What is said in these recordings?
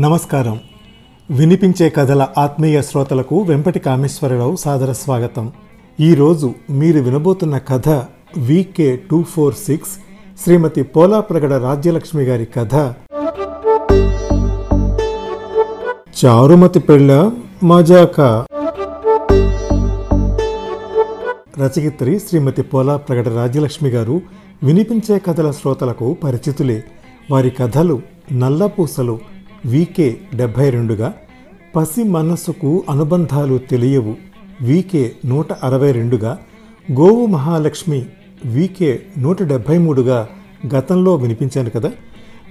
నమస్కారం. వినిపించే కథల ఆత్మీయ శ్రోతలకు వెంపటి కామేశ్వరరావు సాదర స్వాగతం. ఈరోజు మీరు వినబోతున్న కథ V K two four six Srimati Polapragada Rajyalakshmi గారి కథ. చారుమతి పెళ్ళ మజాక. రచయిత్రి శ్రీమతి పోలా ప్రగడ రాజ్యలక్ష్మి గారు వినిపించే కథల శ్రోతలకు పరిచితులే. వారి కథలు నల్లపూసలు వికే డెబ్భై రెండుగా పసి మనస్సుకు అనుబంధాలు తెలియవు. వీకే నూట అరవై రెండుగా గోవు మహాలక్ష్మి వీకే నూట డెబ్భై మూడుగా గతంలో వినిపించాను కదా.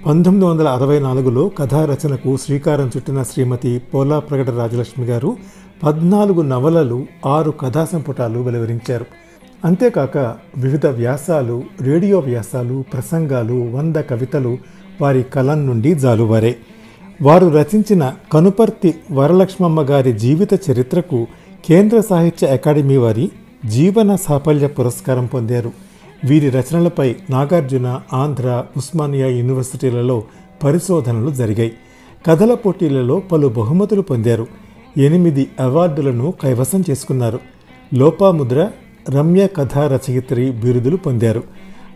పంతొమ్మిది వందల అరవై నాలుగులో కథా రచనకు శ్రీకారం చుట్టిన శ్రీమతి పోలా ప్రగడ రాజలక్ష్మి గారు పద్నాలుగు నవలలు ఆరు కథా సంపుటాలు వెలువరించారు. అంతేకాక వివిధ వ్యాసాలు రేడియో వ్యాసాలు ప్రసంగాలు వంద కవితలు వారి కలం నుండి జాలువారే. వారు రచించిన కనుపర్తి వరలక్ష్మమ్మ గారి జీవిత చరిత్రకు కేంద్ర సాహిత్య అకాడమీ వారి జీవన సాఫల్య పురస్కారం పొందారు. వీరి రచనలపై నాగార్జున ఆంధ్ర ఉస్మానియా యూనివర్సిటీలలో పరిశోధనలు జరిగాయి. కథల పోటీలలో పలు బహుమతులు పొందారు. ఎనిమిది అవార్డులను కైవసం చేసుకున్నారు. లోపాముద్ర రమ్య కథా రచయిత్రి బిరుదులు పొందారు.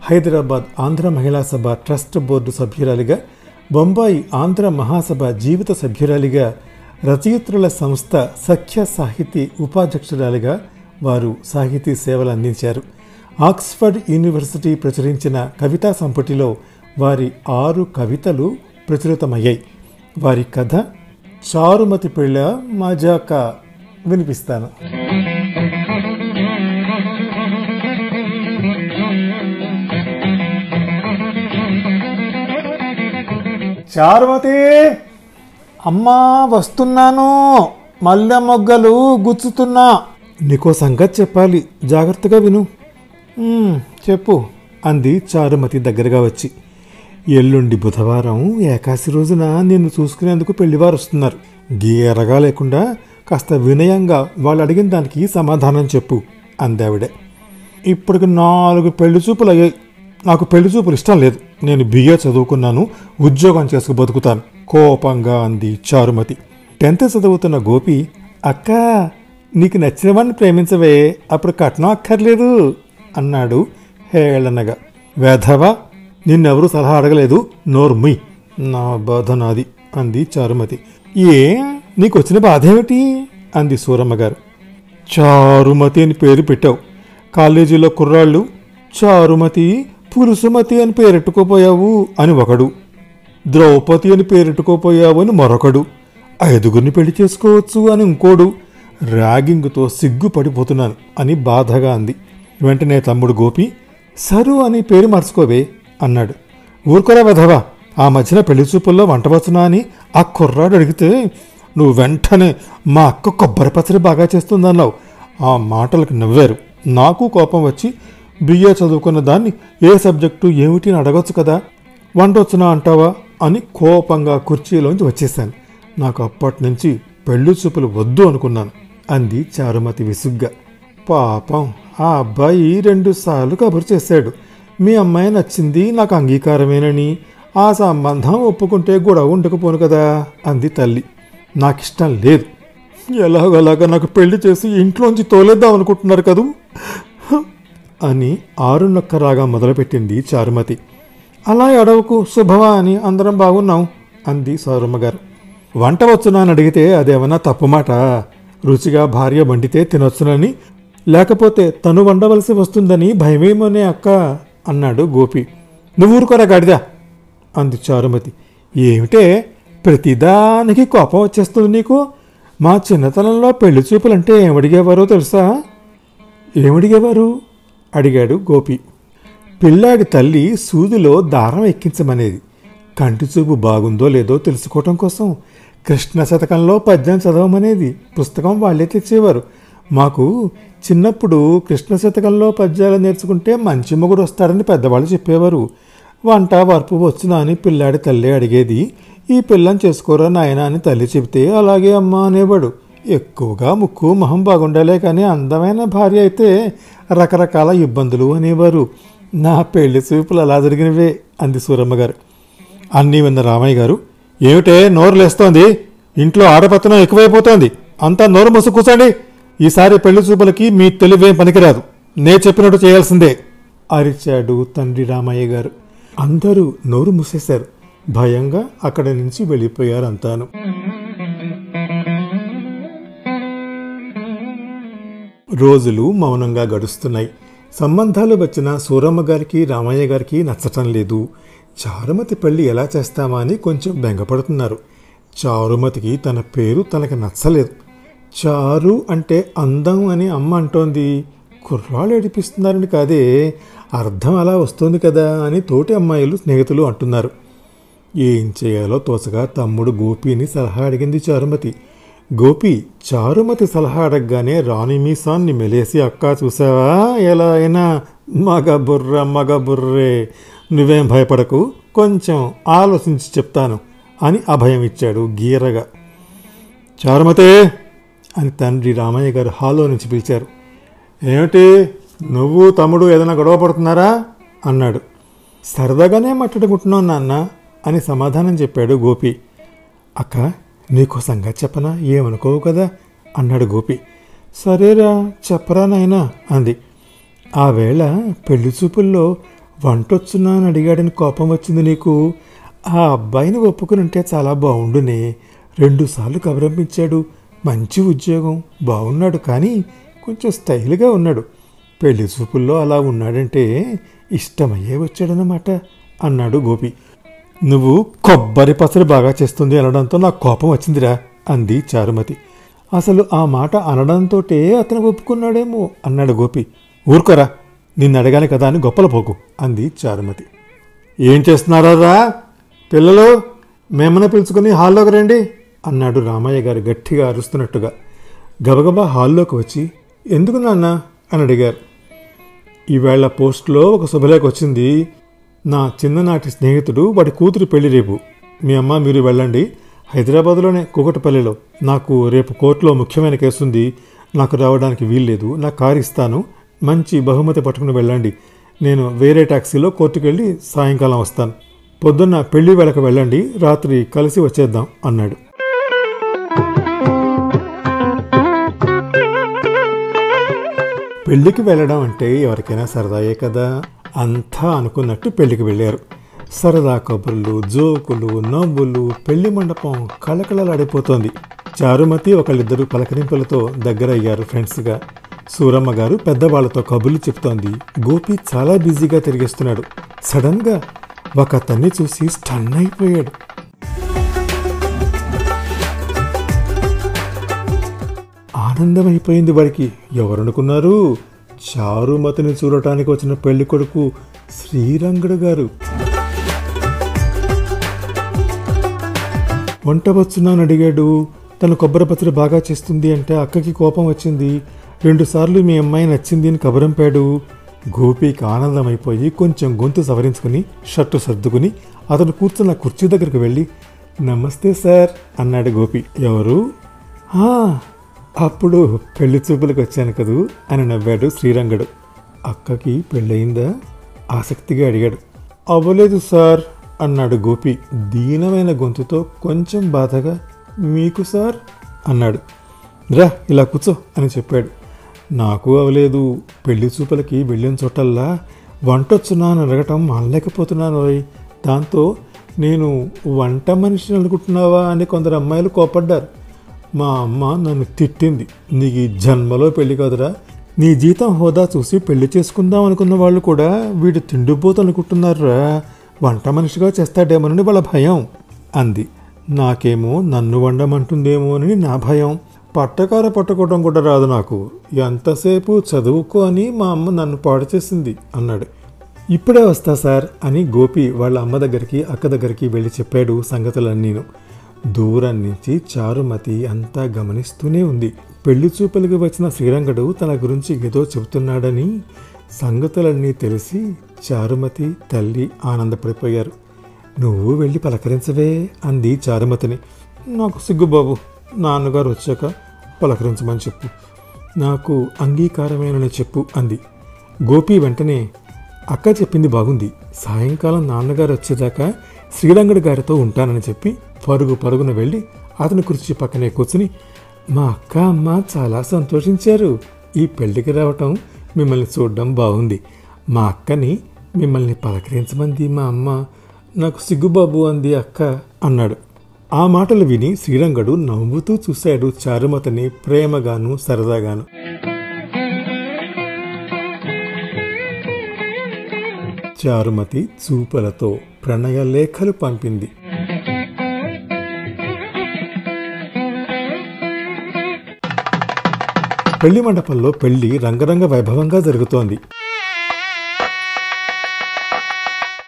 హైదరాబాద్ ఆంధ్ర మహిళా సభ ట్రస్ట్ బోర్డు సభ్యురాలిగా బొంబాయి ఆంధ్ర మహాసభ జీవిత సభ్యురాలిగా రచయిత్రుల సంస్థ సఖ్య సాహితీ ఉపాధ్యక్షురాలిగా వారు సాహితీ సేవలు అందించారు. ఆక్స్ఫర్డ్ యూనివర్సిటీ ప్రచురించిన కవితా సంపుటిలో వారి ఆరు కవితలు ప్రచురితమయ్యాయి. వారి కథ చారుమతి పెళ్ళ మజాక వినిపిస్తాను. చారుమతి అమ్మా వస్తున్నాను. మల్లె మొగ్గలు గుచ్చుతున్నా. నీకో సంగతి చెప్పాలి. జాగ్రత్తగా విను. "ఉమ్, చెప్పు. అంది చారుమతి దగ్గరగా వచ్చి. ఎల్లుండి బుధవారం ఏకాశి రోజున నిన్ను చూసుకునేందుకు పెళ్ళివారు వస్తున్నారు. గీరగా లేకుండా కాస్త వినయంగా వాళ్ళు అడిగిన దానికి సమాధానం చెప్పు అందావిడే. ఇప్పటికి నాలుగు పెళ్ళి చూపులు అయ్యాయి నాకు పెళ్ళి చూపులు ఇష్టం లేదు. నేను బిఏ చదువుకున్నాను ఉద్యోగం చేసుకు బతుకుతాను. కోపంగా అంది చారుమతి. టెన్త్ చదువుతున్న గోపి అక్క నీకు నచ్చిన వాడిని ప్రేమించవే అప్పుడు కట్నం అక్కర్లేదు అన్నాడు హేళనగా. వేధవా నిన్నెవరూ సలహా అడగలేదు నోర్మి నా బాధ నాది అంది చారుమతి. ఏ నీకు వచ్చిన బాధ ఏమిటి అంది సూరమ్మ గారు చారుమతి అని పేరు పెట్టావు. కాలేజీలో కుర్రాళ్ళు చారుమతి పురుషుమతి అని పేరెట్టుకోపోయావు అని ఒకడు. ద్రౌపది అని పేరెట్టుకోపోయావు అని మరొకడు. ఐదుగురిని పెళ్ళి చేసుకోవచ్చు అని ఇంకోడు. ర్యాగింగ్తో సిగ్గుపడిపోతున్నాను అని బాధగా అంది. వెంటనే తమ్ముడు గోపి సరు అని పేరు మర్చుకోవే అన్నాడు. ఊరుకోరా వెధవా ఆ మధ్యన పెళ్ళి చూపుల్లో వంట వచ్చునా అని ఆ కుర్రాడు అడిగితే నువ్వు వెంటనే మా అక్క కొబ్బరి పచ్చడి బాగా చేస్తుందన్నావు. ఆ మాటలకు నవ్వారు. నాకు కోపం వచ్చి బిఏ చదువుకున్న దాన్ని ఏ సబ్జెక్టు ఏమిటి అని అడగొచ్చు కదా? వంటొచ్చునా అంటావా? అని కోపంగా కుర్చీలోంచి వచ్చేశాను. నాకు అప్పటి నుంచి పెళ్ళి చూపులు వద్దు అనుకున్నాను అంది చారుమతి విసుగ్గా. పాపం ఆ అబ్బాయి రెండుసార్లు కబురు చేశాడు. మీ అమ్మాయి నచ్చింది నాకు అంగీకారమేనని ఆ సంబంధం ఒప్పుకుంటే గొడవ ఉండకపోను కదా అంది తల్లి. నాకిష్టం లేదు. ఎలాగోలాగా నాకు పెళ్ళి చేసి ఇంట్లోంచి తోలేద్దాం అనుకుంటున్నారు కదూ? అని ఆరునొక్కరాగా మొదలుపెట్టింది చారుమతి. అలా ఎడవకు శుభవా అని అందరం బాగున్నాం అంది సౌరమ్మ గారు. వంట వచ్చునా అని అడిగితే అదేమన్నా తప్పుమాట రుచిగా భార్య వండితే తినొచ్చునని లేకపోతే తను వండవలసి వస్తుందని భయమేమోనే అక్క? అన్నాడు గోపి. నువ్వు ఊరుకోరా గాడిదా అంది చారుమతి. ఏమిటే? ప్రతిదానికి కోపం వచ్చేస్తుంది నీకు? మా చిన్నతనంలో పెళ్ళి చూపులంటే ఏమడిగేవారో తెలుసా? ఏమడిగేవారు? అడిగాడు గోపి. పిల్లాడి తల్లి సూదిలో దారం ఎక్కించమనేది. కంటి చూపు బాగుందో లేదో తెలుసుకోవటం కోసం కృష్ణ శతకంలో పద్యం చదవమనేది పుస్తకం వాళ్ళే తెచ్చేవారు. మాకు చిన్నప్పుడు కృష్ణ శతకంలో పద్యాలు నేర్చుకుంటే మంచి మొగుడు వస్తాడని పెద్దవాళ్ళు చెప్పేవారు. వంట వరపు వచ్చునా అని పిల్లాడి తల్లి అడిగేది ఈ పిల్లని చేసుకోరా నాయన అని తల్లి చెబితే అలాగే అమ్మ అనేవాడు. ఎక్కువగా ముక్కు మొహం బాగుండాలే కానీ అందమైన భార్య అయితే రకరకాల ఇబ్బందులు అనేవారు. నా పెళ్ళి చూపులు అలా జరిగినవే అంది సూరమ్మ గారు. అన్నీ విన్న రామయ్య గారు ఏమిటే నోరు లేస్తోంది? ఇంట్లో ఆడపత్తనం ఎక్కువైపోతోంది. అంతా నోరు మూసు కూర్చోండి. ఈసారి పెళ్ళి చూపులకి మీ తెలివేం పనికిరాదు. నే చెప్పినట్టు చేయాల్సిందే అరిచాడు తండ్రి రామయ్య గారు. అందరూ నోరు మూసేశారు. భయంగా అక్కడి నుంచి వెళ్ళిపోయారు అంతాను రోజులు మౌనంగా గడుస్తున్నాయి. సంబంధాలు వచ్చిన సూరమ్మ గారికి రామయ్య గారికి నచ్చటం లేదు. చారుమతి పెళ్ళి ఎలా చేస్తామా అని కొంచెం బెంగపడుతున్నారు. చారుమతికి తన పేరు తనకి నచ్చలేదు. చారు అంటే అందం అని అమ్మ అంటోంది. కుర్రాళ్ళు ఏడిపిస్తున్నారని కాదే అర్థం అలా వస్తుంది కదా అని తోటి అమ్మాయిలు స్నేహితులు అంటున్నారు. ఏం చేయాలో తోచగా తమ్ముడు గోపిని సలహా అడిగింది చారుమతి. గోపి చారుమతి సలహా అడగగానే రాణి మీసాన్ని మెలేసి అక్క చూసావా? ఎలా అయినా? మగ బుర్ర మగ బుర్రే. నువ్వేం భయపడకు కొంచెం ఆలోచించి చెప్తాను అని అభయం ఇచ్చాడు గీరగా. చారుమతే అని తండ్రి రామయ్య గారు హాల్లో నుంచి పిలిచారు. ఏమిటి? నువ్వు తమ్ముడు ఏదైనా గొడవ పడుతున్నారా? అన్నాడు. సరదాగానే మాట్లాడుకుంటున్నావు నాన్న అని సమాధానం చెప్పాడు గోపి. అక్క నీకు సంగతి చెప్పనా? ఏమనుకోవు కదా? అన్నాడు గోపి. సరేరా చెప్పరా నాయనా అంది. ఆ వేళ పెళ్ళి చూపుల్లో వంటొచ్చున్నా అని అడిగాడని కోపం వచ్చింది నీకు? ఆ అబ్బాయిని ఒప్పుకుని ఉంటే చాలా బాగుండునే రెండుసార్లు కబరంపించాడు మంచి ఉద్యోగం బాగున్నాడు కానీ కొంచెం స్టైల్గా ఉన్నాడు. పెళ్ళి చూపుల్లో అలా ఉన్నాడంటే ఇష్టమయ్యే వచ్చాడనమాట అన్నాడు గోపి. నువ్వు కొబ్బరి పసరు బాగా చేస్తుంది అనడంతో నాకు కోపం వచ్చిందిరా అంది చారుమతి. అసలు ఆ మాట అనడంతోటే అతను ఒప్పుకున్నాడేమో అన్నాడు గోపి. ఊరుకోరా నిన్ను అడగాలి కదా అని గొప్పల పోకు అంది చారుమతి. ఏం చేస్తున్నారా పిల్లలు మేమన పిలుచుకుని హాల్లోకి రండి అన్నాడు రామయ్య గారు గట్టిగా అరుస్తున్నట్టుగా. గబగబా హాల్లోకి వచ్చి ఎందుకు నాన్న? అని అడిగారు. ఈవేళ పోస్ట్లో ఒక శుభలేఖ వచ్చింది నా చిన్ననాటి స్నేహితుడు వాడి కూతురు పెళ్ళి రేపు. మీ అమ్మ మీరు వెళ్ళండి. హైదరాబాద్లోనే కూకటపల్లిలో. నాకు రేపు కోర్టులో ముఖ్యమైన కేసు ఉంది నాకు రావడానికి వీల్లేదు. నా కారు ఇస్తాను. మంచి బహుమతి పట్టుకుని వెళ్ళండి. నేను వేరే ట్యాక్సీలో కోర్టుకు వెళ్ళి సాయంకాలం వస్తాను. పొద్దున్న పెళ్ళి వేళకు వెళ్ళండి. రాత్రి కలిసి వచ్చేద్దాం అన్నాడు. పెళ్ళికి వెళ్ళడం అంటే ఎవరికైనా సరదాయే కదా. అంతా అనుకున్నట్టు పెళ్ళికి వెళ్ళారు. సరదా కబుర్లు జోకులు నవ్వులు పెళ్ళి మండపం కళకళలాడిపోతోంది. చారుమతి ఒకళ్ళిద్దరు పలకరింపులతో దగ్గరయ్యారు ఫ్రెండ్స్గా. సూరమ్మ గారు పెద్దవాళ్ళతో కబుర్లు చెప్తోంది. గోపి చాలా బిజీగా తిరిగేస్తున్నాడు. సడన్గా ఒక అతన్ని చూసి స్టన్ అయిపోయాడు. ఆనందమైపోయింది వాడికి. ఎవరనుకున్నారు? చారుమతిని చూడటానికి వచ్చిన పెళ్ళి కొడుకు శ్రీరంగడు గారు. వంట వచ్చున్నాను అడిగాడు. తను కొబ్బరి పచ్చడి బాగా చేస్తుంది అంటే అక్కకి కోపం వచ్చింది. రెండుసార్లు మీ అమ్మాయి నచ్చింది అని కబరంపాడు గోపికి ఆనందమైపోయి కొంచెం గొంతు సవరించుకుని షర్టు సర్దుకుని అతను కూర్చున్న కుర్చీ దగ్గరికి వెళ్ళి నమస్తే సార్ అన్నాడు గోపి. ఎవరు? అప్పుడు పెళ్ళి చూపులకు వచ్చాను కదూ అని నవ్వాడు శ్రీరంగడు. అక్కకి పెళ్ళయిందా? ఆసక్తిగా అడిగాడు. అవ్వలేదు సార్ అన్నాడు గోపి దీనమైన గొంతుతో కొంచెం బాధగా. మీకు సార్? అన్నాడు. రా ఇలా కూర్చో అని చెప్పాడు. నాకు అవలేదు పెళ్ళి చూపులకి వెళ్ళిన చోటల్లా వంటొచ్చున్నాను అడగటం అనలేకపోతున్నాను ఓయ్ దాంతో నేను వంట మనిషిని అనుకుంటున్నావా అని కొందరు అమ్మాయిలు కోపడ్డారు. మా అమ్మ నన్ను తిట్టింది. నీకు ఈ జన్మలో పెళ్ళి కాదురా. నీ జీతం హోదా చూసి పెళ్ళి చేసుకుందాం అనుకున్న వాళ్ళు కూడా వీడు తిండిపోతు అనుకుంటున్నారురా వంట మనిషిగా చేస్తాడేమోనని వాళ్ళ భయం. అంది. నాకేమో నన్ను వండమంటుందేమో అని నా భయం. పట్టకార పట్టుకోవడం కూడా రాదు నాకు. ఎంతసేపు చదువుకో అని మా అమ్మ నన్ను పాడు చేసింది అన్నాడు. ఇప్పుడే వస్తా సార్ అని గోపి వాళ్ళ అమ్మ దగ్గరికి అక్క దగ్గరికి వెళ్ళి చెప్పాడు సంగతులన్నీను. దూరం నుంచి చారుమతి అంతా గమనిస్తూనే ఉంది. పెళ్ళి చూపులకు వచ్చిన శ్రీరంగడు తన గురించి ఏదో చెబుతున్నాడని సంగతులన్నీ తెలిసి చారుమతి తల్లి ఆనందపడిపోయారు. నువ్వు వెళ్ళి పలకరించవే అంది చారుమతిని. నాకు సిగ్గుబాబు నాన్నగారు వచ్చాక పలకరించమని చెప్పు. నాకు అంగీకారమేనని చెప్పు అంది. గోపి వెంటనే అక్క చెప్పింది బాగుంది. సాయంకాలం నాన్నగారు వచ్చేదాకా శ్రీరంగడి గారితో ఉంటానని చెప్పి పరుగు పరుగున వెళ్ళి అతని కుర్చీ పక్కనే కూర్చుని మా అక్క అమ్మ చాలా సంతోషించారు. ఈ పెళ్ళికి రావటం మిమ్మల్ని చూడడం బాగుంది. మా అక్కని మిమ్మల్ని పలకరించమంది మా అమ్మ. నాకు సిగ్గుబాబు అంది అక్క అన్నాడు. ఆ మాటలు విని శ్రీరంగడు నవ్వుతూ చూశాడు చారుమతని ప్రేమగాను సరదాగాను. చారుమతి చూపులతో ప్రణయ లేఖలు పంపింది. పెళ్ళి మండపంలో పెళ్ళి రంగరంగ వైభవంగా జరుగుతోంది.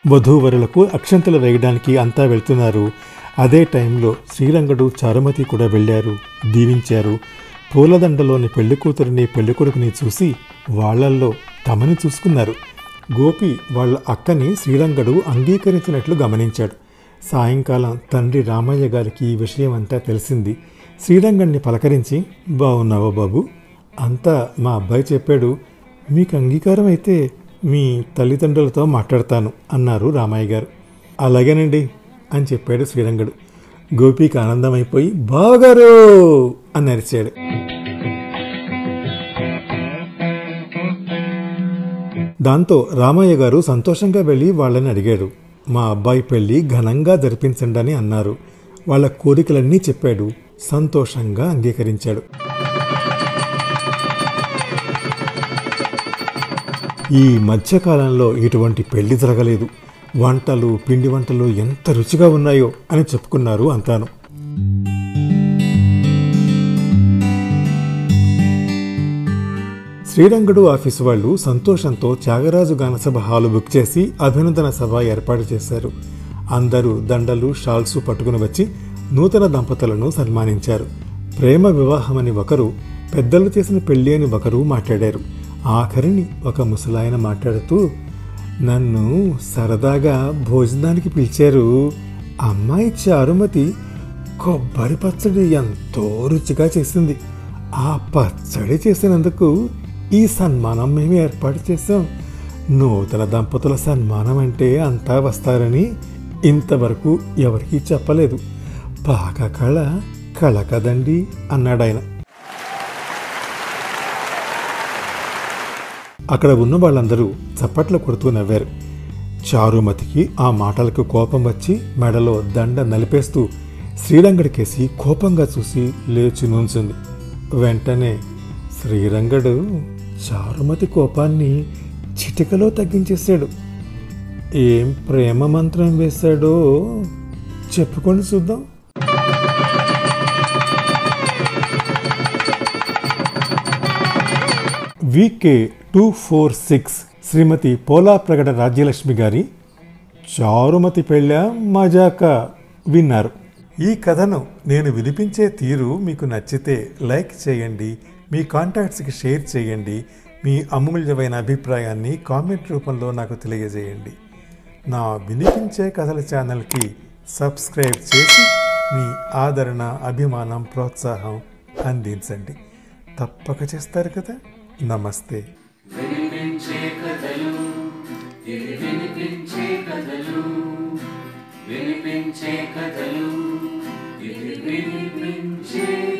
వధూవరులకు అక్షంతలు వేయడానికి అంతా వెళ్తున్నారు. అదే టైంలో శ్రీరంగడు చారుమతి కూడా వెళ్ళారు. దీవించారు. పూలదండలోని పెళ్ళి కూతురిని పెళ్ళి కొడుకుని చూసి వాళ్ళల్లో తమని చూసుకున్నారు. గోపి వాళ్ళ అక్కని శ్రీరంగడు అంగీకరించినట్లు గమనించాడు. సాయంకాలం తండ్రి రామయ్య గారికి ఈ విషయం అంతా తెలిసింది. శ్రీరంగణ్ణి పలకరించి బాగున్నావా బాబు? అంతా మా అబ్బాయి చెప్పాడు. మీకు అంగీకారం అయితే మీ తల్లిదండ్రులతో మాట్లాడతాను అన్నారు రామయ్య గారు. అలాగేనండి అని చెప్పాడు శ్రీరంగడు. గోపికి ఆనందమైపోయి బావగారు! అని అరిచాడు. దాంతో రామయ్య గారు సంతోషంగా వెళ్ళి వాళ్ళని అడిగాడు మా అబ్బాయి పెళ్ళి ఘనంగా జరిపించండి అని అన్నారు. వాళ్ళ కోరికలన్నీ చెప్పాడు. సంతోషంగా అంగీకరించాడు. ఈ మధ్యకాలంలో ఇటువంటి పెళ్ళి జరగలేదు. వంటలు పిండి వంటలు ఎంత రుచిగా ఉన్నాయో అని చెప్పుకున్నారు అంతాను. శ్రీరంగడు ఆఫీసు వాళ్ళు సంతోషంతో త్యాగరాజు గానసభ హాలు బుక్ చేసి అభినందన సభ ఏర్పాటు చేశారు. అందరూ దండలు షాల్సు పట్టుకుని వచ్చి నూతన దంపతులను సన్మానించారు. ప్రేమ వివాహమని ఒకరు పెద్దలు చేసిన పెళ్ళి అని ఒకరు మాట్లాడారు. ఆఖరిని ఒక ముసలాయన మాట్లాడుతూ నన్ను సరదాగా భోజనానికి పిలిచారు. అమ్మాయి చారుమతి కొబ్బరి పచ్చడి ఎంతో రుచిగా చేసింది. ఆ పచ్చడి చేసినందుకు ఈ సన్మానం మేము ఏర్పాటు చేశాం. నూతన దంపతుల సన్మానం అంటే అంతా వస్తారని ఇంతవరకు ఎవరికీ చెప్పలేదు. పాక కళ కళ కదండి అన్నాడాయన. అక్కడ ఉన్న వాళ్ళందరూ చప్పట్లు కొడుతూ నవ్వారు. చారుమతికి ఆ మాటలకు కోపం వచ్చి మెడలో దండ నలిపేస్తూ శ్రీరంగడికేసి కోపంగా చూసి లేచి నుంచుంది. వెంటనే శ్రీరంగడు చారుమతి కోపాన్ని చిటికలో తగ్గించేశాడు. ఏం ప్రేమ మంత్రం వేశాడో చెప్పుకొని చూద్దాం. V K two four six Srimati Polapragada Rajyalakshmi గారి చారుమతి పెళ్ళ మజాక విన్నారు. ఈ కథను నేను వినిపించే తీరు మీకు నచ్చితే లైక్ చేయండి మీ కాంటాక్ట్స్కి షేర్ చేయండి. మీ అమూల్యమైన అభిప్రాయాన్ని కామెంట్ రూపంలో నాకు తెలియజేయండి. నా వినిపించే కథల ఛానల్కి సబ్స్క్రైబ్ చేసి మీ ఆదరణ అభిమానం ప్రోత్సాహం అందించండి. తప్పక చేస్తారు కదా. నమస్తే. వినిపించే కథలు వినిపించే వినిపించే